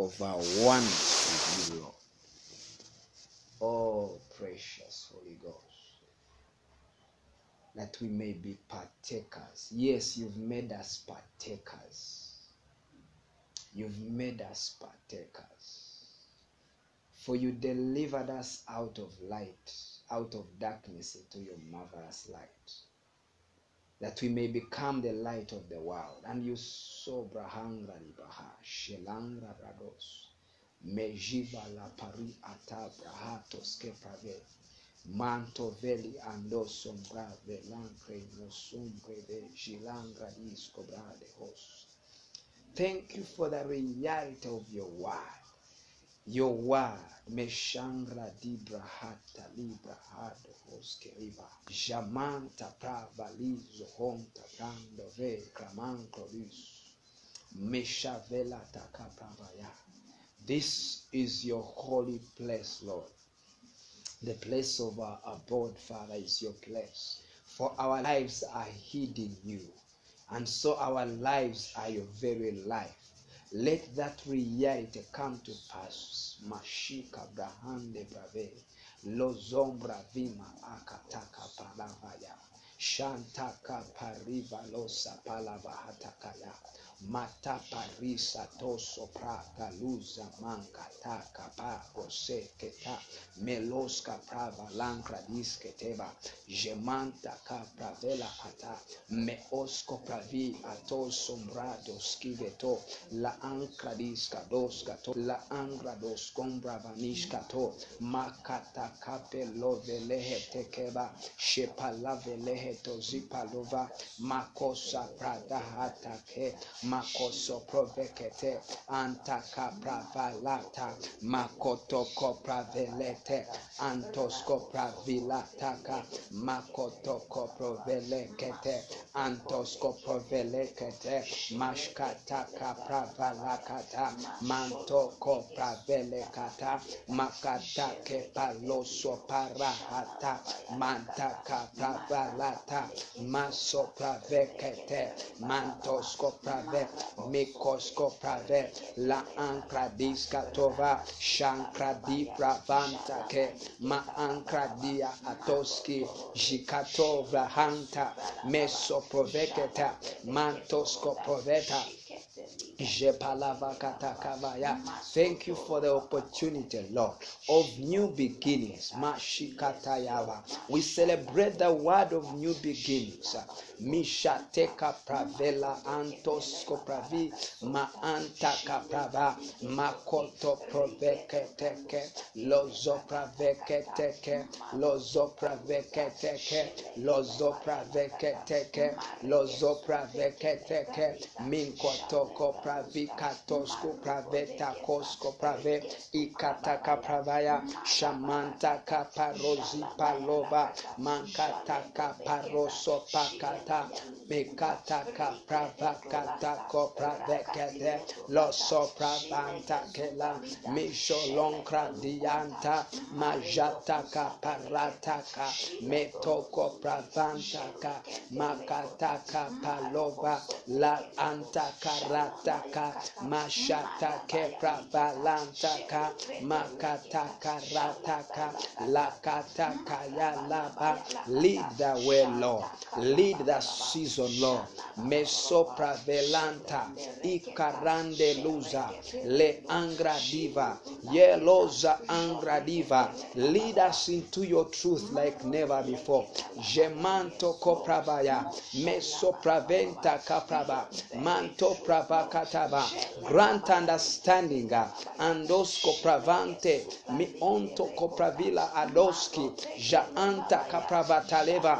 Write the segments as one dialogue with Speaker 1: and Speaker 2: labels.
Speaker 1: our oneness with you, Lord. Oh, precious Holy Ghost, that we may be partakers. Yes, you've made us partakers. You've made us partakers. For you delivered us out of light, out of darkness into your marvelous light. That we may become the light of the world. And you saw Brahangra Libaha, Shelangra Brados, Mejiva la Pari Ata Brahatos Keprave, Manto Veli Ando Sombra Velancre no Sombre de Gilangra Disco Brade Hos. Thank you for the reality of your word. Your word, Meshangra Dibra Hata Libra Hado Hoskeliba, Jamanta Prava Lizo Honta Brando Ve Cramanco Lis, Meshavela Taka Pravaya. This is your holy place, Lord. The place of our abode, Father, is your place. For our lives are hid in you, and so our lives are your very life. Let that reality come to pass. Mashika brahande brave. Lozombra vima akataka palavaya. Shantaka pariva losa palava hatakaya. mata mataparisa toso praga luza manka taka pago seketa meloska prava lankra disketeva jemanta kapra vela ata. Meosko pravi atoso mrado skiveto la ankra diska doska to. La ankra doskombra vanishka to. Makata kapelo velehe tekeva shepala velehe tozipalova makosa prada hatake makoso provekete antaka pravalata makotoko pravelete antosko pravilataka makotoko provelekete antosko provelekete mashkataka pravalakata mantoko pravelekata makatake paloso parahata mantaka pravalata maso pravekete mantosko prave, mekosko prave, la ankradiskatova, shankradi pravantake, ma ankradia atoski, jikatova hanta, mesoproveketa mantosko proveta, Thank you for the opportunity, Lord, of new beginnings. We celebrate the word of new beginnings. Pravela antosko pravi ma antaka prava makoto proveketeke lozo lozo praveketeke lozo praveketeke lozo praveketeke minkotoko pravikatosko praveta kosko prave ikataka pravaya shamantaka parozi palova mankataka paroso pakata mekataka pravakatako pravekete loso pravantakela misholonkra dianta majataka parataka metoko pravantaka makataka palova la antakarataka mashatake pravalantaka makataka rataka lakataka yalaba lead the way lord. Lead the season lord. Mesopravelanta ikarande luza le angradiva yeloza angradiva lead us into your truth like never before. Gemanto kopravaya mesopraventa kaprava manto pravakatava grant understanding andosko pravante mi onto kopravila adoski jaanta kapravataleva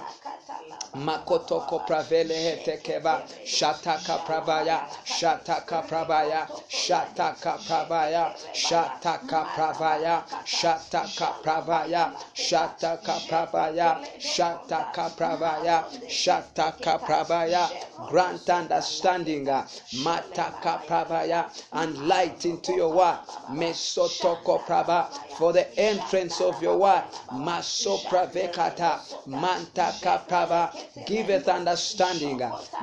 Speaker 1: makotoko pravele hetekeva shataka pravaya shataka pravaya shataka pravaya shataka pravaya shataka pravaya shataka pravaya shataka pravaya shataka pravaya grant understanding uh, mataka pravaya and light into your word mesotoko prava for the entrance of your word masopravekata mantaka kaba, give it understanding.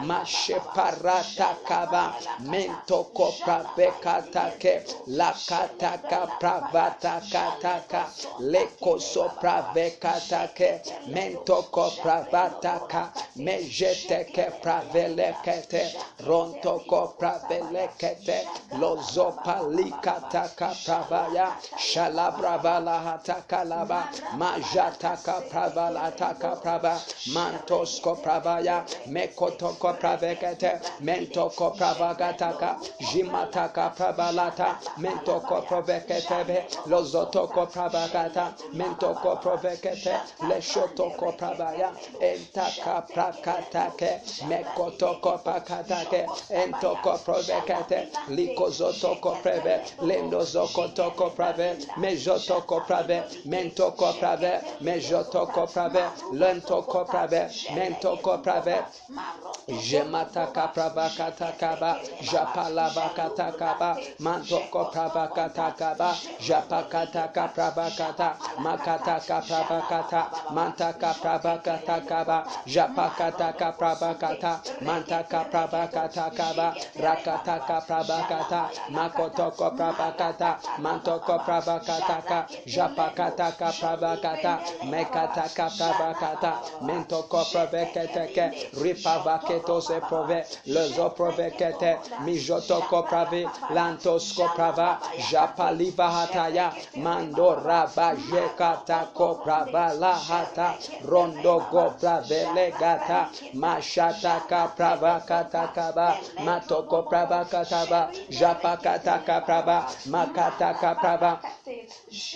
Speaker 1: Masheparata mentoko prabekata ke, lakata ka pravata lekoso pravekata ke, mentoko pravata ka, mejete pravelekete, rontoko pravelekete, lozopalikata ka pravaya, shalabravala majataka pravala taka prava, man mantosko pravaya mekotoko pravekete mentoko pravagataka jimataka pravalata mentoko proveketebe lozotoko pravagata mentoko provekete leshotoko pravaya entaka prakatake mekotoko pakatake entoko provekete likozotoko preve lendozokotoko prave mejotoko prave mentoko prave mejotoko prave lentoko prave mentoko prave Jemataka pravakatakaba, japalabakatakaba, mantoko pravakatakaba, japakataka pravakata, makataka pravakata, mantaka pravakatakaba, japakataka pravakata, mantaka pravakatakaba, rakataka pravakata, makotoko pravakata, mantoko pravakataka, japakataka pravakata, mekataka pravakata, mentoko praveketeke, ripavake se prove, lezo provekete, mijotoko prave, lantosko prava, japaliva hataya, mando raba jekata ko lahata, rondo go prave legata, mashataka prava katakaba, matoko prava kataba, japakataka prava, makataka prava,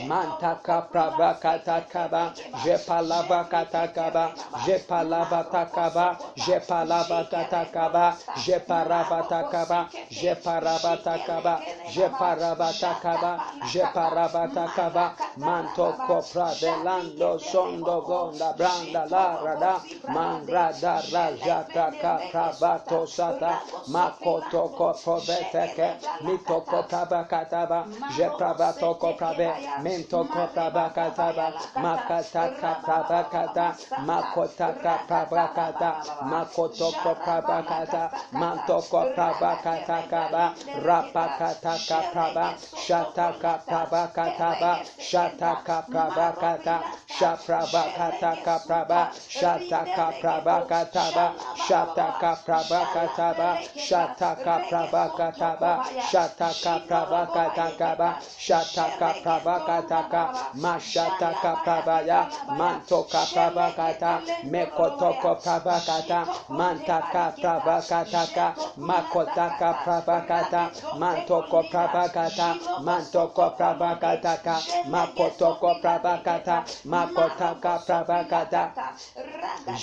Speaker 1: mantaka prava katakaba, jepalava katakaba, jepalava takaba, jepalava katakaba, jeparabatakaba, jeparabatakaba, jeparabatakaba, jeparabatakaba, manto copra velando sondo gonda branda la rada, mangrada rajata kaprabato sata, makoto koproveteke, mito koprabakataba, jeprabato koprabe, mento koprabakataba, makataka prabakata, makotaka prabakata, makotoko prabakata, mantoko prabakata kaba, rapakata praba, shataka prabakataba, shataka prabakata, shaprabakata praba, shataka prabakataba, shataka prabakataba, shataka prabakataba, shataka prabakatakaba, shataka prabakataka, mashataka prabaya, mantoka prabakata, mekotoko prabakata, mantaka prabakataka, makotaka prabakata, mantoko prabakata, mantoko prabakataka, makotoko prabakata, makotaka prabakata,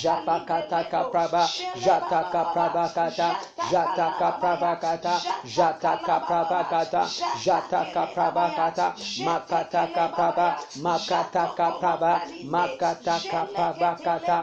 Speaker 1: japakataka praba, jataka prabakata, jataka prabakata, jataka prabakata, jataka prabakata, makataka praba, makataka praba, makataka prabakata,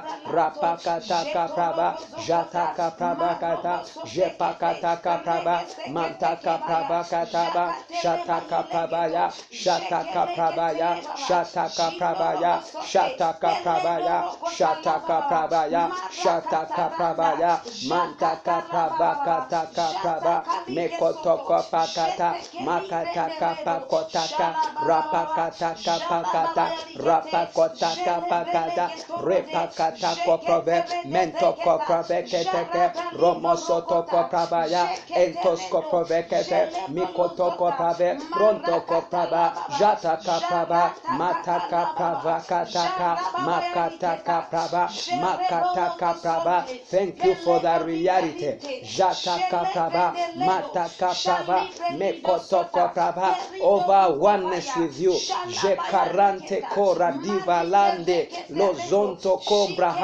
Speaker 1: rapakataka praba, jataka prabakata, jepakataka praba, mantaka prabakataba, shataka prabaya, shataka prabaya, shataka prabaya, shataka prabaya, shataka prabaya, shataka prabaya, mantaka prabakataka praba, mekotoko pakata, makataka pakotaka, rapakataka pakata, rapakotaka pakata, repakatako prove, mentoko prove keteke, romosotoko prabaya, entosko prove kete, mikotoko prave, rontoko praba, jataka praba, mataka prava kataka, makataka praba, makataka praba. Thank you for the reality. Jataka praba, mataka praba, mekotoko praba, over oneness with you. Jekarante kora diva lande, lozonto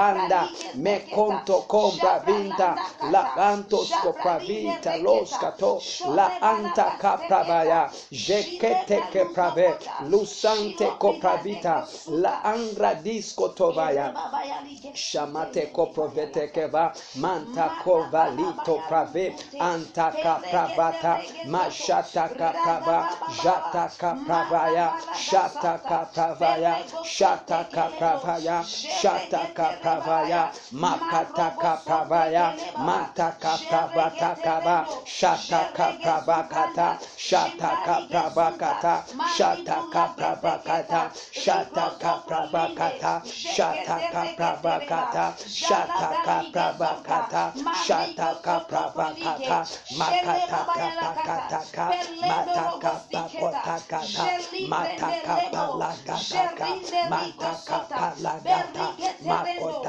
Speaker 1: kombra handa, mekonto kombra vinta, la antos kopravita, los kato, la anta kapravaya, jekete ke prave, lusante kopravita, la angra disco tovaya, shamate koprovete keva, manta kovalito prave, antaka pravata, mashataka prava, jataka pravaya, shataka pravaya, shataka pravaya, shataka pravaya. Pravaya, makataka pravaya, mataka pravatakava, shataka pravakata, shataka pravakata, shataka pravakata, shataka pravakata, shataka pravakata, shataka pravakata, shataka pravakata, makataka pakataka, mataka pakotakata, mataka palagataka, mataka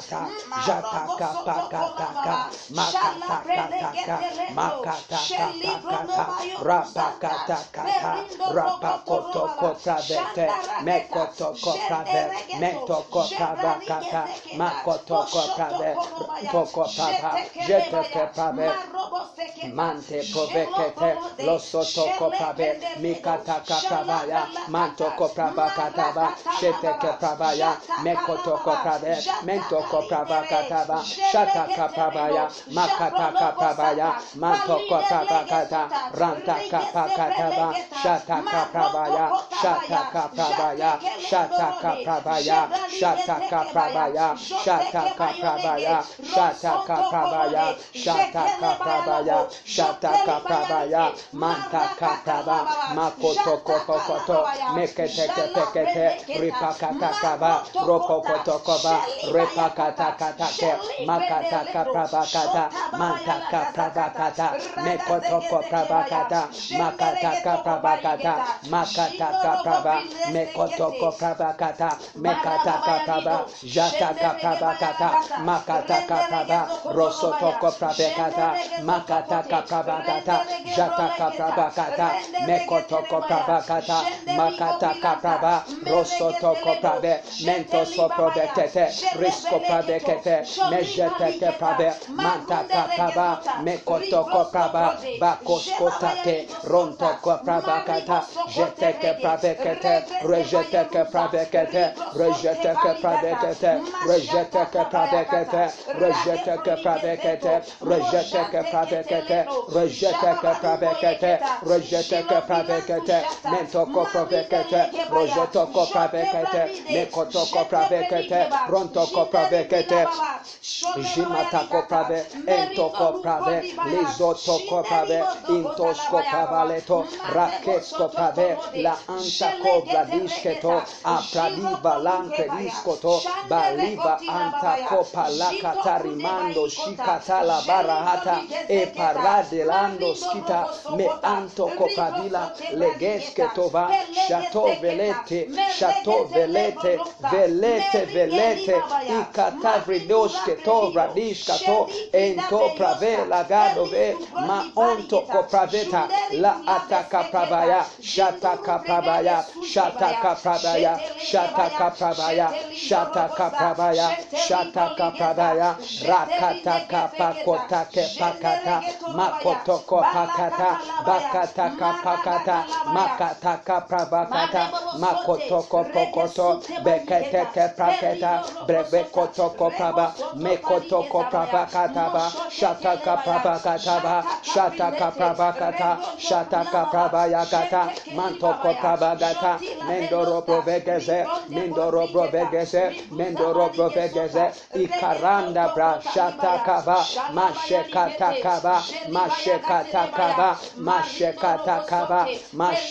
Speaker 1: makata jataka pakataka makatakataka makatakataka rapakatakata rapakotokota vete mekotokota ve metokotava kata makotokota ve tokotava palagata, makotaka parataka, matakatakataka, baratakataka, baratakataka, baratakataka, masatakabaya, mashokarataka, baratakataka, rapakotokopakata, baratakataka, barakatakata, barakatakataka, barakatakata, makatakataka, jatakapakataka, makatakataka, makatakataka, rapakatakata, rapakotokopravete, mekotokoprave, metokopravakata, makotokoprave, tokoprava, jetekeprave, mante provekete, losotokoprave, mikatakapravaya, mantokopravakatava, shetekepravaya, mekotokoprave, mentokopravakatava, makatakatake makataka prabakata mantaka prabakata mekotoko prabakata makataka prabakata makataka praba mekotoko prabakata mekataka praba jataka prabakata makataka praba rosotoko prabakata makataka prabakata jataka prabakata mekotoko prabakata makataka praba rosotoko prabe mentoso tete risko kopabekepe mejetekepabe mantakakaba mekotokopraba bakoskotate rontokoprabakata jetekeprabekete rejetekeprabekete rejetekeprabekete rejetekeprabekete rejetekeprabekete rejetekeprabekete rejetekeprabekete rejetekeprabekete mentokoprabekete rejetekoprabekete mekotokoprabekete rontokopra pravekete jimata koprave ento koprave lezoto koprave la anta kobra disketo apradiva lanke diskoto baliva anta kopala katarimando shikatala barahata e skita me anto legesketova shato velete shato velete velete velete, velete, ikatavridoshketo, radishkato, ento prave, lagadove, ma onto kopraveta, la ataka pravaya, shataka pravaya, shataka pravaya, shataka pravaya, shataka pravaya, shataka pravaya, rakataka pakotake pakata, makotoko pakata, bakataka pakata, makataka pravakata, makotoko pokoto, beketeke praketa, Matoko Praba, Mekotoko Praba Kataba, Shataka Praba Kataba, Shataka Praba Kata, Shataka Praba Yakata, Mantoko Praba Gata, Mendoro Provegeze, Mendoro Provegeze, Mendoro Provegeze, Ikaranda Bra, Shataka Ba, Mashekata Kaba, Mashekata Kaba, Mashekata Kaba, Mashekata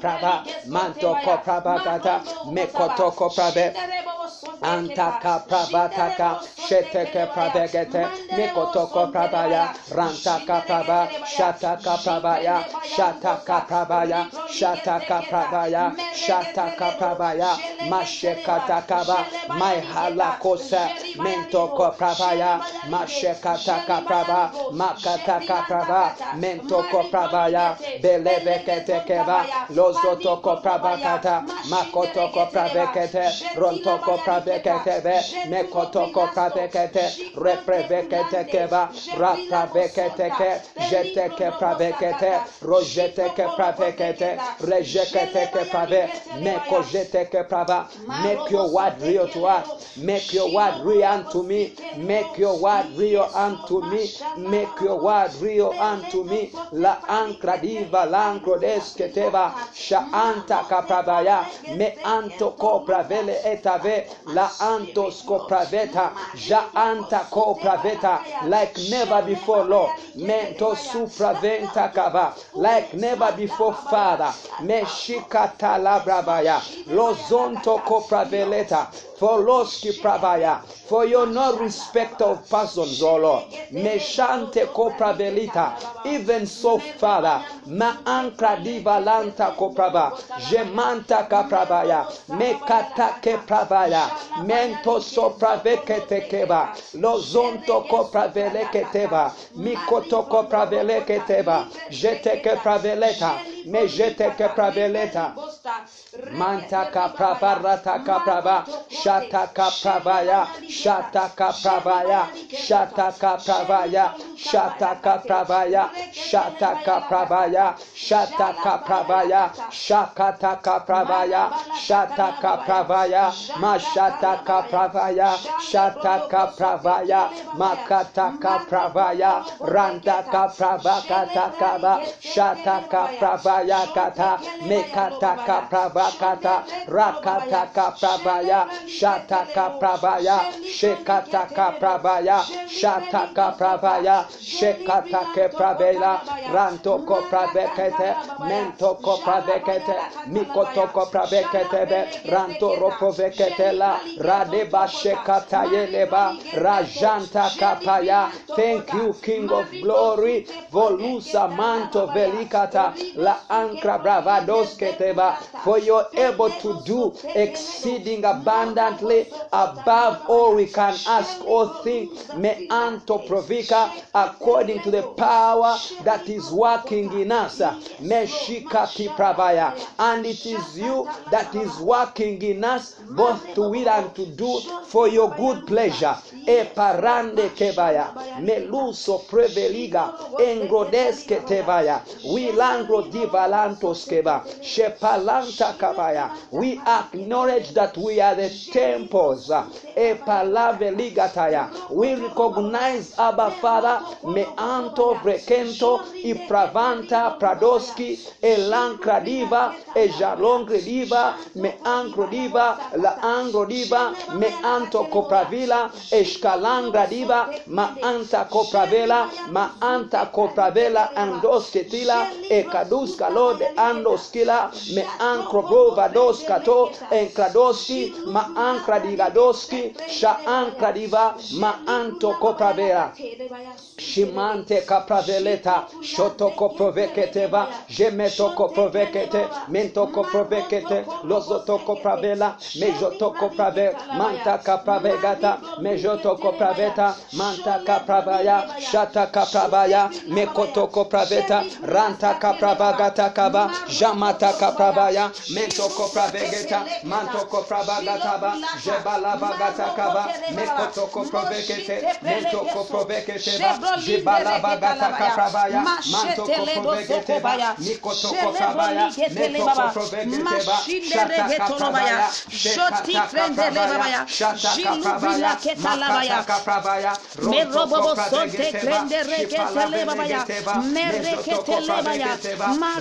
Speaker 1: Kaba, Mantoko Praba Gata, Mekotoko Praba, Honorable antaka prabataka sheteke prabegete nikotoko prabaya rantaka praba shataka prabaya shataka prabaya shataka prabaya shataka prabaya mashekatakaba my halakose mentoko prabaya mashekataka praba makataka praba mentoko prabaya beleveketekeba lozotoko prabakata makotoko prabekete rontoko praveketebe mekotoko reprevekete keba jeteke pravekete rojeteke pravekete prave prava make your word real to us make your word real unto me make your word real unto me make your word real unto me. la ancra diva l'ancro desketeva sha anta kapravaya me anto kopravele etave la antos kopraveta ja anta kopraveta like never before lord mento supraventa kava like never before father me shikata labravaya lozonto kopraveleta for loski pravaya for your no respect of persons, O Lord. Meshante kopravelita. Even so, Father, ma ankra divalanta koprava. Gemanta kapravaya. Mekata kepravaya. Mento sopravekete keba. Lozonto kopraveleketeva. Mikoto kopraveleketeva. Jete kepraveleta. Me jete kepraveleta. Manta kapravarata kaprava. Shata kapravaya. Shataka Pravaya, Shataka Pravaya, Shataka Pravaya, Shataka Pravaya, Shataka Pravaya, Shakataka Pravaya, Shataka Pravaya, Mashataka Pravaya, Shataka Pravaya, Makataka Pravaya, Randaka Pravakata Kava, Shataka Pravaya Kata, Mekataka Pravakata, Rakataka Pravaya, Shataka Pravaya, Shekataka Pravaya, Shataka Pravaya, Shekatake Pravela, Rantoko Pravekete, Mentoko Pravekete, Mikotoko Pravekete, Ranto Ropoveketela, Radeba Shekatayeleba, Rajanta Kapaya. Thank you, King of Glory, Volusa Manto Velikata, La Ankra Bravados Keteba, for you're able to do exceeding abundantly above all we can ask or think. Me anto provika according to the power that is working in us. Me shikati pravaya. And it is you that is working in us both to will and to do for your good pleasure. E parande kevaya. Meluso preveliga. Keva. Shepalanta kavaya. We acknowledge that we are the temples. We recognize Abba Father, Meanto, Brekento, Ipravanta, Pradoski, Elancradiva, Ejalongrediva, Meancrodiva, Laangrodiva, Meanto Copravila, E Escalangradiva, Maanta Copravela, Maanta Copravela, Andostetila, Ekaduska kalode andoskila me ankrogovadoskato enkradoski ma ancra di gadoski sha ancra di va ma anto antokopavera shimante kapraveleta shotokoproveketeva jemetokoprovekete manta lozotokopravela shata mantakapravegata mejotokopraveta mantakapravaya shatakapravaya mekotokopraveta rantakapravagata kapravegata. Mejoto kopraveta. Manta kapravaya. Shata kapravaya. Mekoto kopraveta. Ranta kapravagata kava. Jamata kapravaya. Mento kopravegeta. Manto kopravagataba. Jebala bagata kava. Mekoto koprovekete. Mento koproveketeba. Jebala bagata kapravaya. Manto koproveketeba. Mikoto kopravaya. Mento koproveketeba. Shata kapravaya.
Speaker 2: Joti frende lebabaya. Jilu bila keta labaya. Me robobo sonte krende rekete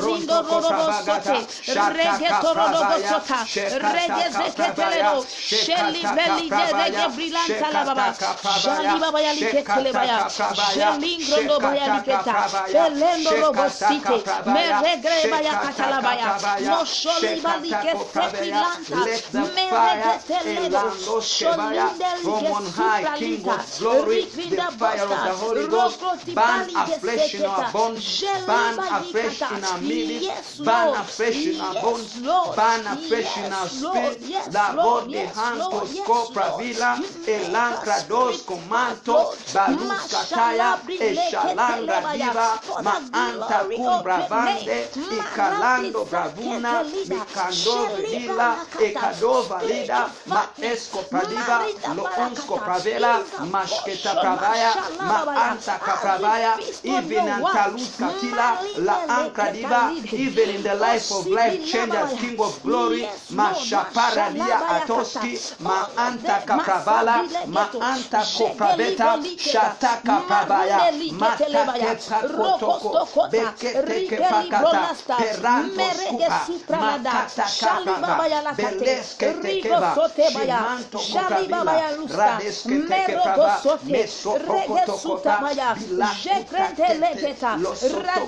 Speaker 2: lebabaya. Me rekete lebaya. Marindo robobo sote. Regeto robobo sota. Rege zekete lebo. Sheli beli rege brilanta lababa. Jali babaya likete lebaya. Shelingro robaya liketa. Belendo robo site. Me regre baya. No sholi bali kete brilanta. Me
Speaker 1: fire
Speaker 2: regete lebo.
Speaker 1: elando shebaya from on high, King of glory, the fire of the Holy Ghost, in our bones, burn afresh in our lilies,
Speaker 3: Yes,
Speaker 1: burn
Speaker 3: Lord.
Speaker 1: afresh in our
Speaker 3: Yes,
Speaker 1: bones,
Speaker 3: Lord.
Speaker 1: burn afresh in our
Speaker 3: Yes, Lord.
Speaker 1: spirit.
Speaker 3: Yes,
Speaker 1: La
Speaker 3: Lord.
Speaker 1: bode
Speaker 3: Yes,
Speaker 1: hantos
Speaker 3: Lord. Yes,
Speaker 1: copra
Speaker 3: Lord.
Speaker 1: villa,
Speaker 3: You make
Speaker 1: elancra
Speaker 3: us
Speaker 1: dos
Speaker 3: speak
Speaker 1: comanto,
Speaker 3: Lord.
Speaker 1: balus cataya,
Speaker 3: Mashallah,
Speaker 1: eshalandra
Speaker 3: brileke
Speaker 1: diva,
Speaker 3: For
Speaker 1: ma
Speaker 3: the
Speaker 1: anta
Speaker 3: glory
Speaker 1: cum
Speaker 3: of your
Speaker 1: bravande,
Speaker 3: name.
Speaker 1: icalando
Speaker 3: Marati
Speaker 1: bravuna,
Speaker 3: sakete
Speaker 1: micando
Speaker 3: lida.
Speaker 1: villa,
Speaker 3: Shelida
Speaker 1: ecado valida,
Speaker 3: Spirit
Speaker 1: ma
Speaker 3: of
Speaker 1: esco pradiva,
Speaker 3: Marita
Speaker 1: lo
Speaker 3: barakata.
Speaker 1: unsco pravela,
Speaker 3: Is a
Speaker 1: mashketa
Speaker 3: portion.
Speaker 1: pravaya,
Speaker 3: Mashallah,
Speaker 1: ma
Speaker 3: babaya.
Speaker 1: anta
Speaker 3: As we
Speaker 1: capravaya,
Speaker 3: feast on
Speaker 1: even
Speaker 3: your word.
Speaker 1: antalus catila, la
Speaker 3: Marita leketa
Speaker 1: even in the oh, life of life changers, King of glory,
Speaker 3: Yes,
Speaker 1: ma
Speaker 3: Lord.
Speaker 1: shapara dia
Speaker 3: Mashallah,
Speaker 1: atoski,
Speaker 3: bayakata.
Speaker 1: ma
Speaker 3: All of
Speaker 1: anta
Speaker 3: them,
Speaker 1: ma anta
Speaker 3: Jegeli
Speaker 1: copraveta,
Speaker 3: boliketa.
Speaker 1: shataka pravaya,
Speaker 3: Marundeli ketelebaya.
Speaker 1: mataketa kotoko, bekete
Speaker 3: Rigeli
Speaker 1: pakata,
Speaker 3: brolasta.
Speaker 1: peranto
Speaker 3: Merege
Speaker 1: skupa,
Speaker 3: supranada.
Speaker 1: makata
Speaker 3: Shali
Speaker 1: kaprava,
Speaker 3: babaya lakate.
Speaker 1: beleske tekeba, shimanto
Speaker 3: Shali
Speaker 1: kutavila,
Speaker 3: babaya lusta.
Speaker 1: radeske tekeprava,
Speaker 3: sote.
Speaker 1: meso
Speaker 3: Rege
Speaker 1: pokotokota,
Speaker 3: sutabaya.
Speaker 1: bila kutakete,
Speaker 3: leketa.
Speaker 1: losoto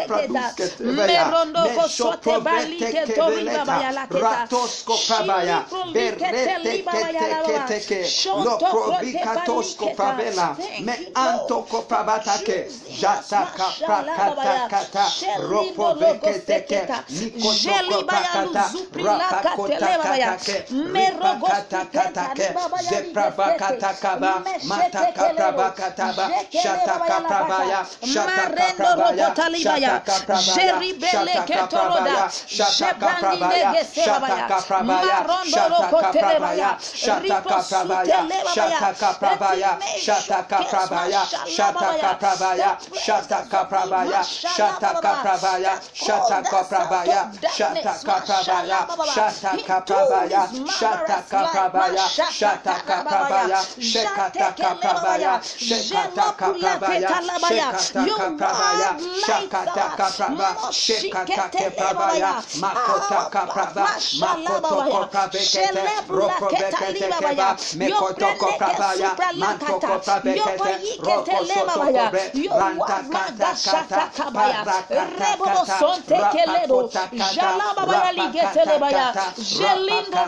Speaker 3: Jeredrede
Speaker 1: anta
Speaker 3: regeta.
Speaker 1: praduske telebaya,
Speaker 3: Merondo
Speaker 1: me
Speaker 3: kosote balike
Speaker 1: shoprovete
Speaker 3: tori babaya
Speaker 1: keveleta,
Speaker 3: laketa.
Speaker 1: ratosko prabaya,
Speaker 3: Shili
Speaker 1: berete
Speaker 3: proliketeli babaya
Speaker 1: kete
Speaker 3: labaya.
Speaker 1: kete ke,
Speaker 3: Shonto
Speaker 1: lo
Speaker 3: prote
Speaker 1: provicatosko
Speaker 3: baliketa.
Speaker 1: pravela,
Speaker 3: Thank you, Lord.
Speaker 1: anto koprabatake,
Speaker 3: Jesus,
Speaker 1: jataka
Speaker 3: mashallah,
Speaker 1: prakata
Speaker 3: babaya.
Speaker 1: kata, ropo
Speaker 3: no logo
Speaker 1: veketeke,
Speaker 3: seketa.
Speaker 1: nikoto
Speaker 3: Jeli baya
Speaker 1: koprakata,
Speaker 3: luzupri la
Speaker 1: rapakota katake,
Speaker 3: Merogo
Speaker 1: katake,
Speaker 3: ni babaya
Speaker 1: zeprabakata kaba,
Speaker 3: Meshete
Speaker 1: mataka
Speaker 3: kelebo.
Speaker 1: prabakataba,
Speaker 3: Jekele
Speaker 1: shataka
Speaker 3: babaya la
Speaker 1: prabaya,
Speaker 3: kata.
Speaker 1: shataka
Speaker 3: Marendo
Speaker 1: prabaya,
Speaker 3: rokota libaya.
Speaker 1: shataka prabaya,
Speaker 3: Jeri bele
Speaker 1: shataka
Speaker 3: ketoroda.
Speaker 1: prabaya, shataka
Speaker 3: Jebrandi
Speaker 1: prabaya,
Speaker 3: negese babaya.
Speaker 1: shataka prabaya,
Speaker 3: Marondo
Speaker 1: shataka
Speaker 3: rokotele
Speaker 1: prabaya,
Speaker 3: baya.
Speaker 1: shataka
Speaker 3: Ripo
Speaker 1: prabaya,
Speaker 3: sutele babaya.
Speaker 1: shataka prabaya,
Speaker 3: Eti
Speaker 1: shataka
Speaker 3: mesho
Speaker 1: prabaya,
Speaker 3: kes mashallah
Speaker 1: shataka
Speaker 3: babaya.
Speaker 1: prabaya,
Speaker 3: The
Speaker 1: shataka
Speaker 3: presence of
Speaker 1: prabaya,
Speaker 3: Mashallah
Speaker 1: shataka
Speaker 3: babaya.
Speaker 1: prabaya,
Speaker 3: That
Speaker 1: shataka
Speaker 3: called us
Speaker 1: prabaya,
Speaker 3: out of darkness.
Speaker 1: shataka prabaya,
Speaker 3: Mashallah babaya.
Speaker 1: shataka
Speaker 3: Into
Speaker 1: prabaya,
Speaker 3: his marvelous
Speaker 1: shataka
Speaker 3: light.
Speaker 1: prabaya,
Speaker 3: Mashataka
Speaker 1: shataka
Speaker 3: babaya.
Speaker 1: prabaya, shekataka prabaya, shekataka prabaya, shekataka prabaya, shakataka prabaya, shekataka prabaya, makotaka praba, makotoko prabekete, ropobekete keba, mekotoko prabaya, mantoko prabekete, rokosoto kobre, rantakata kata, parakata kata,
Speaker 3: Jelindo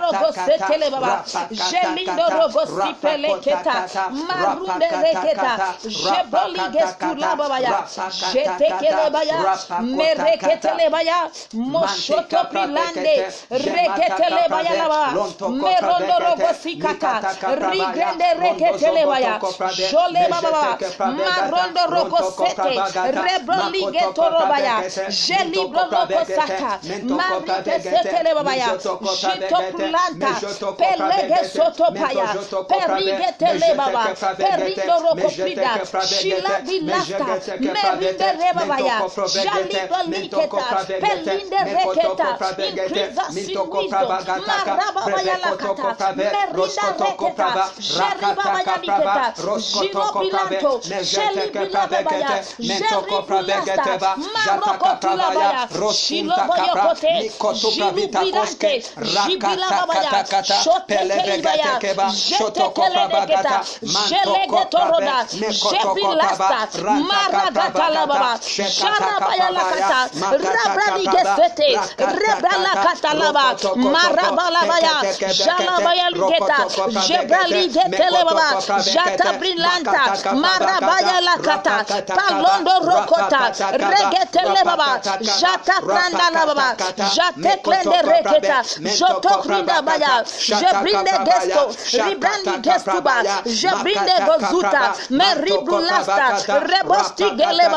Speaker 3: rogo sipele keta, marunde reketa, jeboli gestula babaya, jetekele baya, mereketele baya, moshoto pilande, reketele baya laba, merondo rogo sikata, rigrende reketele baya, jole baba, marondo rogo sete, rebroli getoro baya, jelibro rogo sata, marite setele babaya, jito pulanta, pelege soto paya, perigete baba, perindo roko prida, shila bilasta, merinde rebabaya, Jalida liketa, pelinde reketa, increase us in wisdom, maraba bayalakata, merida reketa, sheriba bayaliketa, jirobilanto, shelibilabaya, jeribiasta, marokotulabaya, shiloboyokote, jirubilante, jibilabaya, shotekelibaya, jetekeleketa, jelegetoroda, jebilasta, maragatalababa, jarabaya, sharabaya lakata, rabradigesete, rebralakata laba, marabalabaya, jalabaya ligeta, jebraligete lebaba, jata brilanta, marabaya lakata, palondo rokota, regete lebaba, jata kranda lababa, jate klende reketa, joto krinda baya, jebrinde gesto, ribrandi gestuba, jebrinde gozuta, meribrulasta, rebosti gele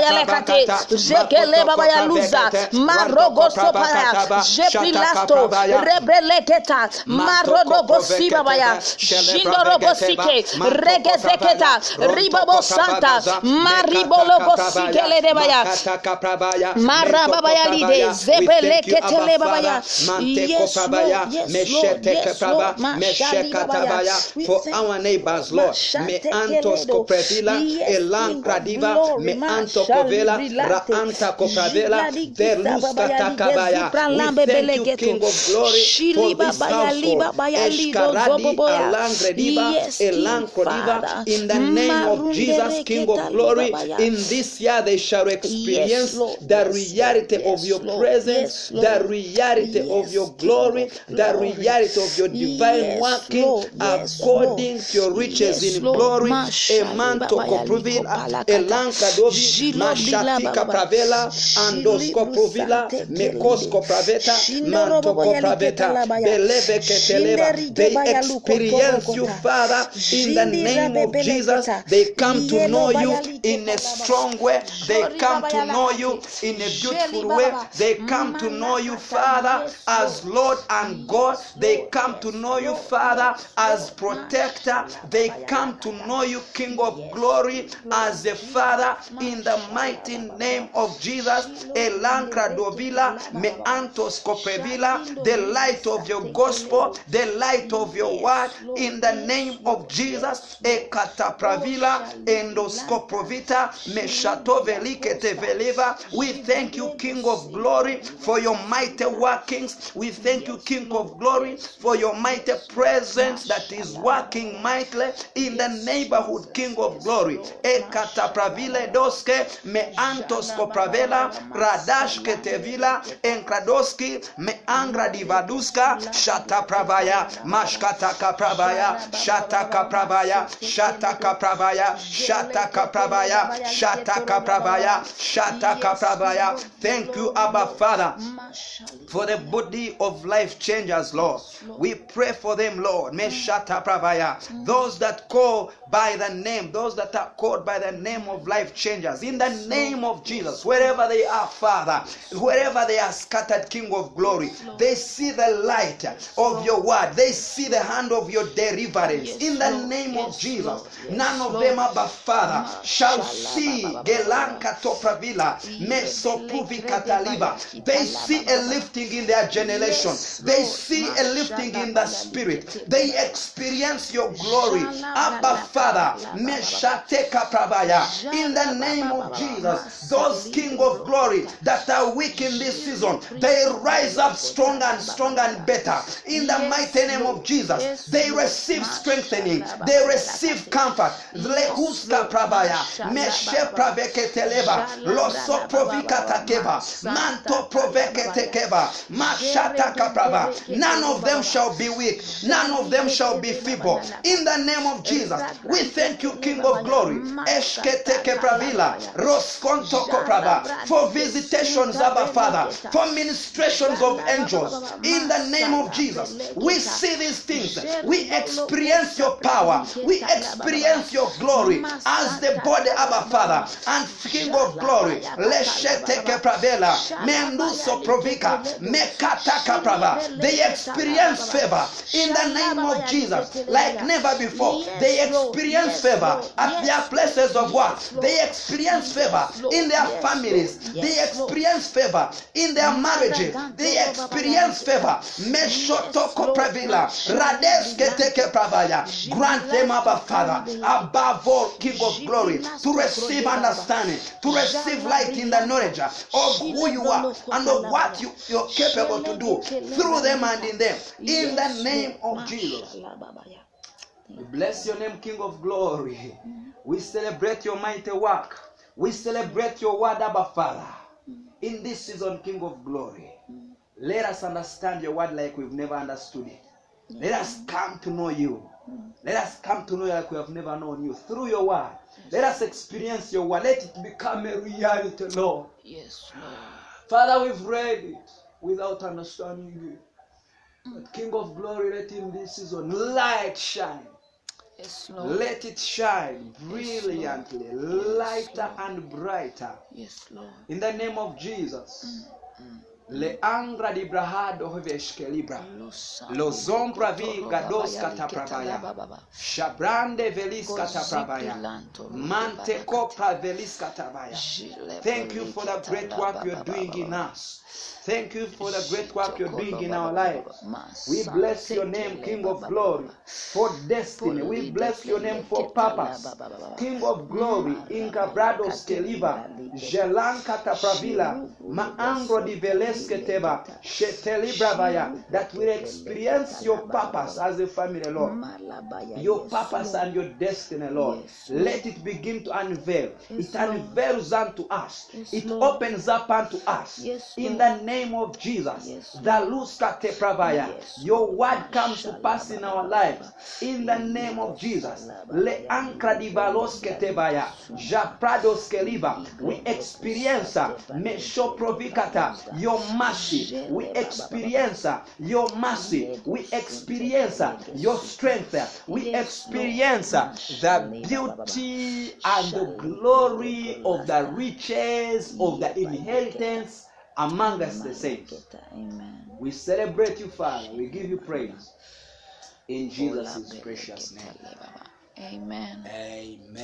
Speaker 3: baba, jata baba ya jekele baba ya luza, marogo sopaya, jeprilasto, rebreleketa, marodo bosi baba ya, jindorogo sike, regezeketa, santa, maribolo bosi gele de baya, marababa ya lide, zebelekete le baba ya, yes Lord, yes Lord, yes Lord, mashali baba ya, we
Speaker 1: for our neighbors, Lord. Me antos coprevila, elan cradiva, me anto Sokovela,
Speaker 3: Shalibrillante.
Speaker 1: Raanta Kopravela,
Speaker 3: Jigadi
Speaker 1: Veluska
Speaker 3: Kisabaya
Speaker 1: Takabaya.
Speaker 3: Ligezupra
Speaker 1: We
Speaker 3: Lambe
Speaker 1: thank you,
Speaker 3: Beleketo.
Speaker 1: King of Glory, for
Speaker 3: Shiliba
Speaker 1: this
Speaker 3: Baya Liba
Speaker 1: household.
Speaker 3: Baya Lido
Speaker 1: Eshkaradi
Speaker 3: Zoboboya.
Speaker 1: Alangre Diva,
Speaker 3: Yes, King
Speaker 1: Elanko Diva,
Speaker 3: Father.
Speaker 1: in the name of
Speaker 3: Marunde
Speaker 1: Jesus, King
Speaker 3: Reketa
Speaker 1: of Glory,
Speaker 3: Liba Baya.
Speaker 1: in this year they shall experience
Speaker 3: Lord.
Speaker 1: the
Speaker 3: Yes,
Speaker 1: reality
Speaker 3: Lord.
Speaker 1: of your
Speaker 3: Yes, Lord.
Speaker 1: presence,
Speaker 3: Yes,
Speaker 1: the
Speaker 3: Lord.
Speaker 1: reality of
Speaker 3: Yes,
Speaker 1: your
Speaker 3: King
Speaker 1: glory,
Speaker 3: of
Speaker 1: the
Speaker 3: glory.
Speaker 1: reality of your divine
Speaker 3: Yes,
Speaker 1: working
Speaker 3: Lord. Yes,
Speaker 1: according
Speaker 3: Lord.
Speaker 1: to your riches
Speaker 3: Yes,
Speaker 1: in
Speaker 3: Lord.
Speaker 1: glory.
Speaker 3: Masha
Speaker 1: Emanto
Speaker 3: Liba Baya
Speaker 1: koprovila,
Speaker 3: Liko Palakata.
Speaker 1: elanka dovi, mashatika pravela, andosko
Speaker 3: Jili
Speaker 1: provila,
Speaker 3: Brusante
Speaker 1: mekosko praveta,
Speaker 3: Shindoro
Speaker 1: manto
Speaker 3: Bobo Yali
Speaker 1: kopraveta,
Speaker 3: Ketalabaya.
Speaker 1: beleve keteleva. They experience you, Father, in the name of Jesus. They come to know you in a strong way. They come to know you in a beautiful way. They come to know you, Father, as
Speaker 3: Lord.
Speaker 1: And God. They come to know you, Father, as protector. They come to know you, King of glory, as a Father, in the mighty name of Jesus.
Speaker 3: Shilo
Speaker 1: Elankra
Speaker 3: Mandereke
Speaker 1: Dovila,
Speaker 3: Talaba
Speaker 1: Me
Speaker 3: Baba.
Speaker 1: Antos Coprevila, the light of your gospel, the light of your word, in the name of Jesus. Ekatapravila, Endoscoprovita, Meshatovelikete Veleva. We thank you, King of glory, for your mighty workings. We thank you, King of glory, for your mighty presence that is working mightily in the neighborhood, King of glory. Ekatapravile doske, me antosko pravela, radashke tevila, enkradoski, me angra divaduska, shata pravaya, mashkata pravaya, shata pravaya, shata pravaya, shata pravaya, shata pravaya, shata pravaya. Thank you, Abba Father for the body of life changers, Lord. We pray for them, Lord. Meshata Pravaya. Those that call by the name, those that are called by the name of life changers, in the name of Jesus, wherever they are, Father, wherever they are scattered, King of glory, they see the light of your word, they see the hand of your deliverance. In the name of Jesus, none of them, Abba Father, shall see Gelanka Topravila, Mesopuvi Kataliva. They see a lifting in their generation. They see a lifting in the spirit. They experience your glory. Abba Father, Pravaya. In the name of Jesus, those King of glory that are weak in this season, they rise up stronger and stronger and better. In the mighty name of Jesus, they receive strengthening. They receive comfort. Lehuska Pravaya. Meshe Praveketeleva. Loso Provikata Manto Proveketekeva. Mashata Kaprava. None of them shall be weak. None of them shall be feeble. In the name of Jesus, we thank you, King of Glory. Eshketeke Pravila. Roskonto Koprava. For visitations, Abba Father. For ministrations of angels. In the name of Jesus, we see these things. We experience your power. We experience your glory as the body, Abba Father. And King of Glory. Lesheteke Pravela. Menduso Provika. Mekataka Prava. They experience favor in the name of Jesus like never before. They experience favor at their places of work. They experience favor in their families. They experience favor in their marriages. They experience favor. Meshotoko Pravila. Radeske Teke Pravaya. Grant them, Abba Father, above all, King of Glory, to receive understanding, to receive light in the knowledge of who you are and of what you, you're capable to do through them and in them. In the name of Jesus. We bless your name, King of Glory. Mm-hmm. We celebrate your mighty work. We celebrate your word, Abba Father. Mm-hmm. In this season, King of Glory, mm-hmm. let us understand your word like we've never understood it. Let us come to know you. Let us come to know you like we have never known you through your word. Let us experience your word. Let it become a reality, Lord.
Speaker 3: Yes, Lord.
Speaker 1: Father, we've read it without understanding it. But mm. King of Glory, let in this season light shine.
Speaker 3: Yes, Lord.
Speaker 1: Let it shine brilliantly, lighter and brighter.
Speaker 3: Yes, Lord.
Speaker 1: In the name of Jesus. Le angra di brahado heveshke libra. Lo zombra vi gados katapravaya. Shabrande velis katapravaya. Mante kopra velis katabaya. Thank you for the great work you're doing in us.
Speaker 3: Thank you for the great work you're doing in our lives. We bless your name, King of glory, for destiny. We bless your name for purpose. King of glory, Inca Brados Keliva, Jelanka Tapravila, Maangro di Veleske Teba, Shetelibravaya, that we experience your purpose as a family, Lord. Your purpose and your destiny, Lord. Let it begin to unveil. It unveils unto us. It opens up unto us. In the name of Jesus. The Luska Tepravaya. Your word comes to pass in our lives. In the name of Jesus. Le Ankra di Baloske Tebaya. Japrados Keliva. We experience Mesho Provikata. Your mercy. We experience your mercy. We experience your strength. We experience the beauty and the glory of the riches of the inheritance among us the saints.
Speaker 2: Amen.
Speaker 3: We celebrate you, Father. We give you praise. In Jesus' precious name.
Speaker 2: Amen.
Speaker 3: Amen.